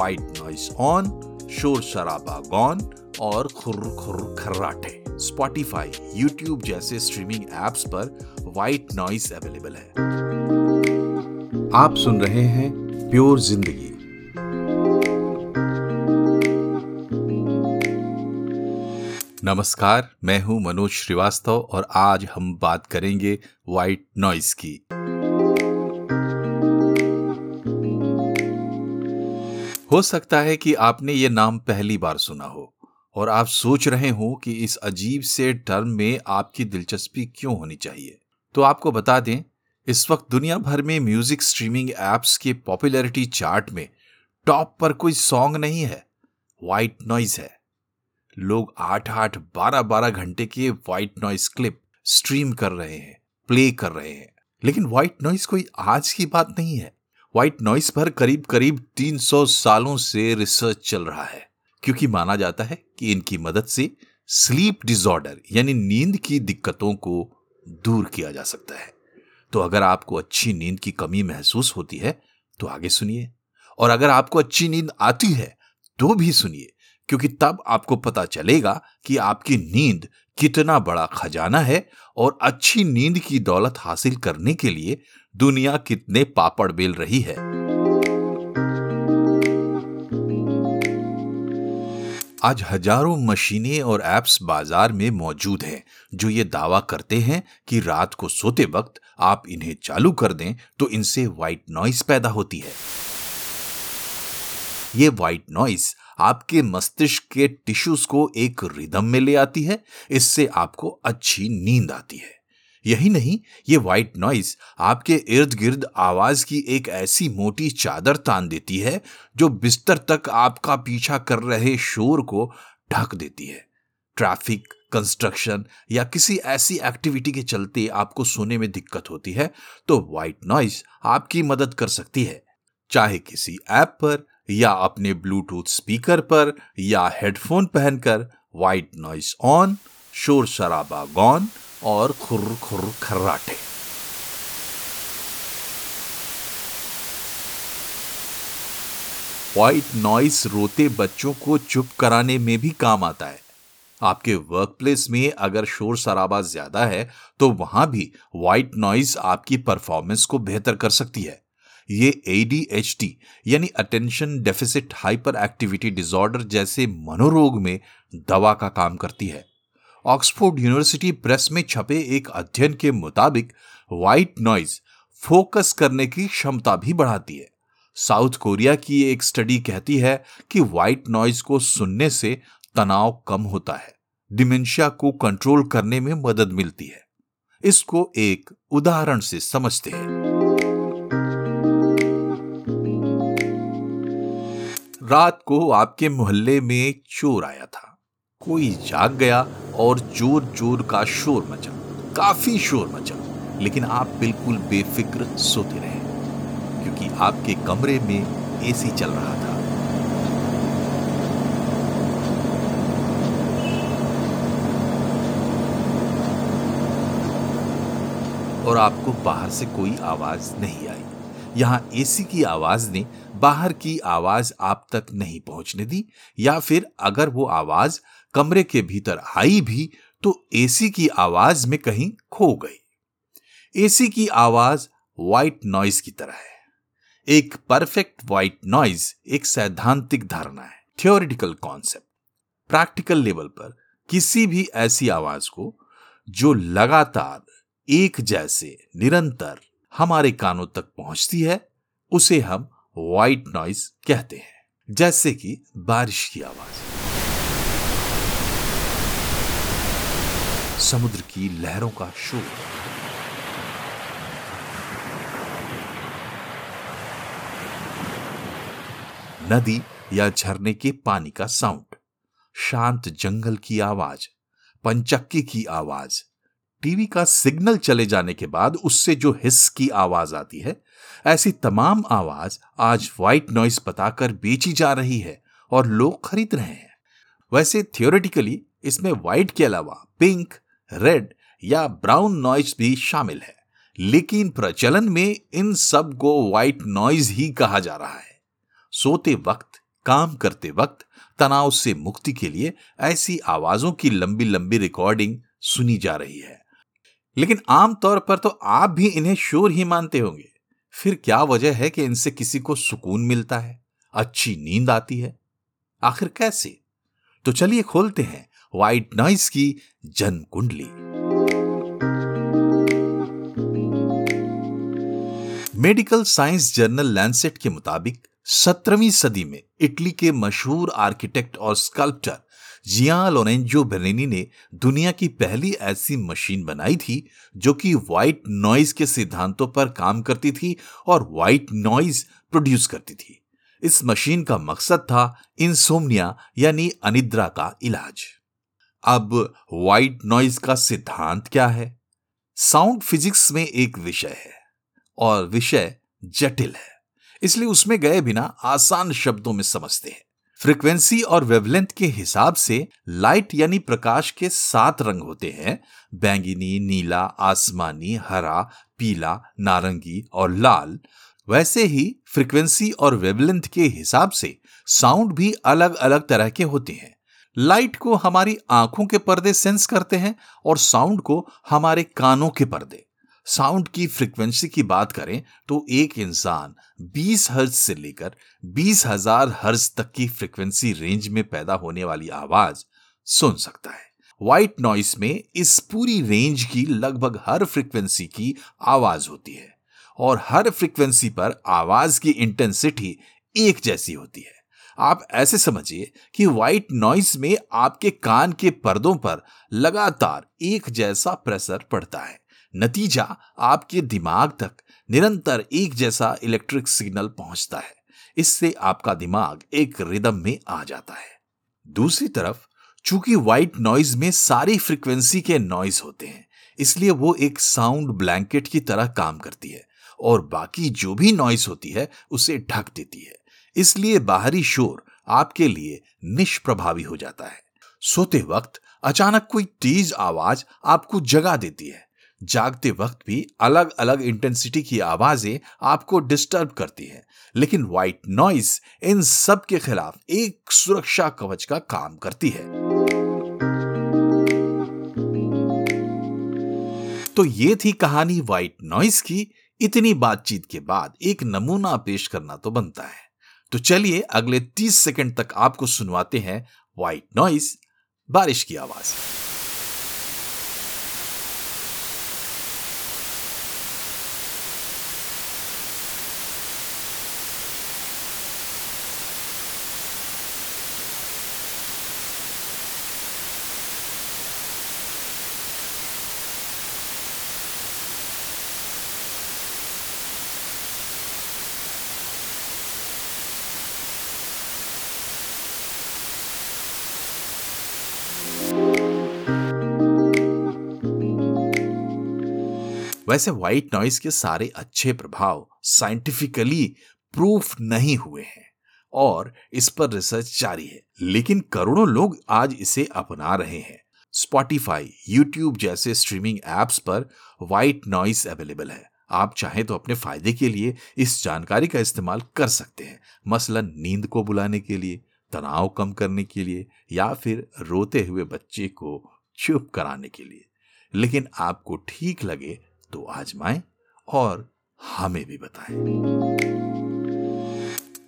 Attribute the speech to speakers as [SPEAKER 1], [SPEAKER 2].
[SPEAKER 1] White noise on शोर शराबा gone और खुर खुर खर्राटे। स्पॉटिफाई यूट्यूब जैसे स्ट्रीमिंग एप्स पर व्हाइट नॉइस अवेलेबल है। आप सुन रहे हैं प्योर ज़िंदगी नमस्कार, मैं हूँ मनोज श्रीवास्तव और आज हम बात करेंगे व्हाइट नॉइस की। हो सकता है कि आपने ये नाम पहली बार सुना हो, और आप सोच रहे हो कि इस अजीब से टर्म में आपकी दिलचस्पी क्यों होनी चाहिए। तो आपको बता दें, इस वक्त दुनिया भर में म्यूज़िक स्ट्रीमिंग एप्स के पॉपुलैरिटी चार्ट में टॉप पर कोई सॉन्ग नहीं है, व्हाइट नॉइज़ है। लोग आठ आठ बारह बारह घंटे के व्हाइट नॉइस क्लिप स्ट्रीम कर रहे हैं, प्ले कर रहे हैं। लेकिन व्हाइट नॉइस कोई आज की बात नहीं है। व्हाइट नॉइस पर करीब करीब 300 सालों से रिसर्च चल रहा है, क्योंकि माना जाता है कि इनकी मदद से स्लीप डिसऑर्डर यानी नींद की दिक्कतों को दूर किया जा सकता है। तो अगर आपको अच्छी नींद की कमी महसूस होती है तो आगे सुनिए। और अगर आपको अच्छी नींद आती है तो भी सुनिए, क्योंकि तब आपको पता चलेगा कि आपकी नींद कितना बड़ा खजाना है और अच्छी नींद की दौलत हासिल करने के लिए दुनिया कितने पापड़ बेल रही है। आज हज़ारों मशीनें और एप्स बाज़ार में मौजूद हैं, जो ये दावा करते हैं कि रात को सोते वक्त आप इन्हें चालू कर दें तो इनसे व्हाइट नॉइस पैदा होती है। ये व्हाइट नॉइस आपके मस्तिष्क के टिश्यूज को एक रिदम में ले आती है, इससे आपको अच्छी नींद आती है। यही नहीं, ये व्हाइट नॉइस आपके इर्द गिर्द आवाज़ की एक ऐसी मोटी चादर तान देती है, जो बिस्तर तक आपका पीछा कर रहे शोर को ढक देती है। ट्रैफ़िक कंस्ट्रक्शन या किसी ऐसी एक्टिविटी के चलते आपको सोने में दिक्कत होती है तो व्हाइट नॉइस आपकी मदद कर सकती है। चाहे किसी ऐप पर या अपने ब्लूटूथ स्पीकर पर या हेडफोन पहनकर व्हाइट नॉइस ऑन शोर शराबा गॉन और खुर खुर खर्राटे। व्हाइट नॉइस रोते बच्चों को चुप कराने में भी काम आता है। आपके वर्क प्लेस में अगर शोर शराबा ज़्यादा है तो वहाँ भी व्हाइट नॉइस आपकी परफॉर्मेंस को बेहतर कर सकती है। ये एडीएचडी यानी attention deficit hyperactivity disorder जैसे मनोरोग में दवा का काम करती है। ऑक्सफोर्ड यूनिवर्सिटी प्रेस में छपे एक अध्ययन के मुताबिक व्हाइट नॉइज़ फोकस करने की क्षमता भी बढ़ाती है। साउथ कोरिया की एक स्टडी कहती है कि व्हाइट नॉइज़ को सुनने से तनाव कम होता है डिमेंशिया को कंट्रोल करने में मदद मिलती है। इसको एक उदाहरण से समझते हैं। रात को आपके मोहल्ले में चोर आया था। कोई जाग गया और ज़ोर ज़ोर का शोर मचा। काफ़ी शोर मचा, लेकिन आप बिल्कुल बेफिक्र सोते रहे, क्योंकि आपके कमरे में एसी चल रहा था। और आपको बाहर से कोई आवाज़ नहीं आई। यहाँ एसी की आवाज़ ने बाहर की आवाज़ आप तक नहीं पहुँचने दी, या फिर अगर वो आवाज़ कमरे के भीतर आई भी तो एसी की आवाज़ में कहीं खो गई। एसी की आवाज़ व्हाइट नॉइज़ की तरह है। एक परफेक्ट व्हाइट नॉइज़ एक सैद्धांतिक धारणा है थियोरिटिकल कॉन्सेप्ट प्रैक्टिकल लेवल पर किसी भी ऐसी आवाज़ को जो लगातार एक जैसे, निरंतर हमारे कानों तक पहुँचती है, उसे हम व्हाइट नॉइस कहते हैं, जैसे कि बारिश की आवाज़। समुद्र की लहरों का शोर। नदी या झरने के पानी का साउंड शांत जंगल की आवाज़, पंचक्की की आवाज़ टीवी का सिग्नल चले जाने के बाद उससे जो हिस्स की आवाज़ आती है, ऐसी तमाम आवाज़ आज व्हाइट नॉइस बताकर बेची जा रही है और लोग खरीद रहे हैं। वैसे थियोरिटिकली इसमें व्हाइट के अलावा पिंक रेड या ब्राउन नॉइज़ भी शामिल है, लेकिन प्रचलन में इन सबको व्हाइट नॉइज़ ही कहा जा रहा है। सोते वक्त, काम करते वक्त, तनाव से मुक्ति के लिए ऐसी आवाजों की लंबी लंबी रिकॉर्डिंग सुनी जा रही है। लेकिन आमतौर पर तो आप भी इन्हें शोर ही मानते होंगे। फिर क्या वजह है कि इनसे किसी को सुकून मिलता है? अच्छी नींद आती है। आखिर कैसे? तो चलिए खोलते हैं व्हाइट नॉइस की जन्म कुंडली मेडिकल साइंस जर्नल लैंसेट के मुताबिक, सत्रहवीं सदी में इटली के मशहूर आर्किटेक्ट और स्कल्प्टर जिया लोरेंजो बेरेनी ने दुनिया की पहली ऐसी मशीन बनाई थी, जो कि व्हाइट नॉइज़ के सिद्धांतों पर काम करती थी और व्हाइट नॉइज़ प्रोड्यूस करती थी। इस मशीन का मकसद था इंसोमनिया यानी अनिद्रा का इलाज। अब व्हाइट नॉइज़ का सिद्धांत क्या है? साउंड फिजिक्स में एक विषय है और विषय जटिल है, इसलिए उसमें गए बिना आसान शब्दों में समझते हैं। फ्रीक्वेंसी और वेवलेंथ के हिसाब से लाइट यानी प्रकाश के सात रंग होते हैं, बैंगनी, नीला, आसमानी, हरा, पीला, नारंगी और लाल। वैसे ही फ्रीक्वेंसी और वेवलेंथ के हिसाब से साउंड भी अलग अलग तरह के होते हैं। लाइट को हमारी आँखों के पर्दे सेंस करते हैं और साउंड को हमारे कानों के पर्दे। साउंड की फ्रीक्वेंसी की बात करें तो एक इंसान 20 हर्ज से लेकर बीस हज़ार हर्ज तक की फ्रीक्वेंसी रेंज में पैदा होने वाली आवाज़ सुन सकता है। व्हाइट नॉइस में इस पूरी रेंज की लगभग हर फ्रीक्वेंसी की आवाज़ होती है और हर फ्रीक्वेंसी पर आवाज़ की इंटेंसिटी एक जैसी होती है। आप ऐसे समझिए कि व्हाइट नॉइस में आपके कान के पर्दों पर लगातार एक जैसा प्रेशर पड़ता है। नतीजा आपके दिमाग तक निरंतर एक जैसा इलेक्ट्रिक सिग्नल पहुँचता है। इससे आपका दिमाग एक रिदम में आ जाता है। दूसरी तरफ़, चूँकि व्हाइट नॉइज़ में सारी फ्रीक्वेंसी के नॉइज़ होते हैं, इसलिए वो एक साउंड ब्लैंकेट की तरह काम करती है और बाकी जो भी नॉइज़ होती है, उसे ढक देती है। इसलिए बाहरी शोर आपके लिए निष्प्रभावी हो जाता है। सोते वक्त अचानक कोई तेज आवाज़ आपको जगा देती है। जागते वक्त भी अलग अलग इंटेंसिटी की आवाज़ें आपको डिस्टर्ब करती हैं। लेकिन व्हाइट नॉइस इन सब के खिलाफ एक सुरक्षा कवच का काम करती है। तो ये थी कहानी व्हाइट नॉइस की। इतनी बातचीत के बाद एक नमूना पेश करना तो बनता है। तो चलिए अगले 30 सेकंड तक आपको सुनवाते हैं व्हाइट नॉइस बारिश की आवाज़। वैसे व्हाइट नॉइस के सारे अच्छे प्रभाव साइंटिफिकली प्रूफ नहीं हुए हैं और इस पर रिसर्च जारी है। लेकिन करोड़ों लोग आज इसे अपना रहे हैं। स्पॉटिफाई यूट्यूब जैसे स्ट्रीमिंग एप्स पर व्हाइट नॉइस अवेलेबल है। आप चाहें तो अपने फ़ायदे के लिए इस जानकारी का इस्तेमाल कर सकते हैं। मसलन नींद को बुलाने के लिए, तनाव कम करने के लिए या फिर रोते हुए बच्चे को चुप कराने के लिए। लेकिन आपको ठीक लगे तो आजमाएँ और हमें भी बताएँ।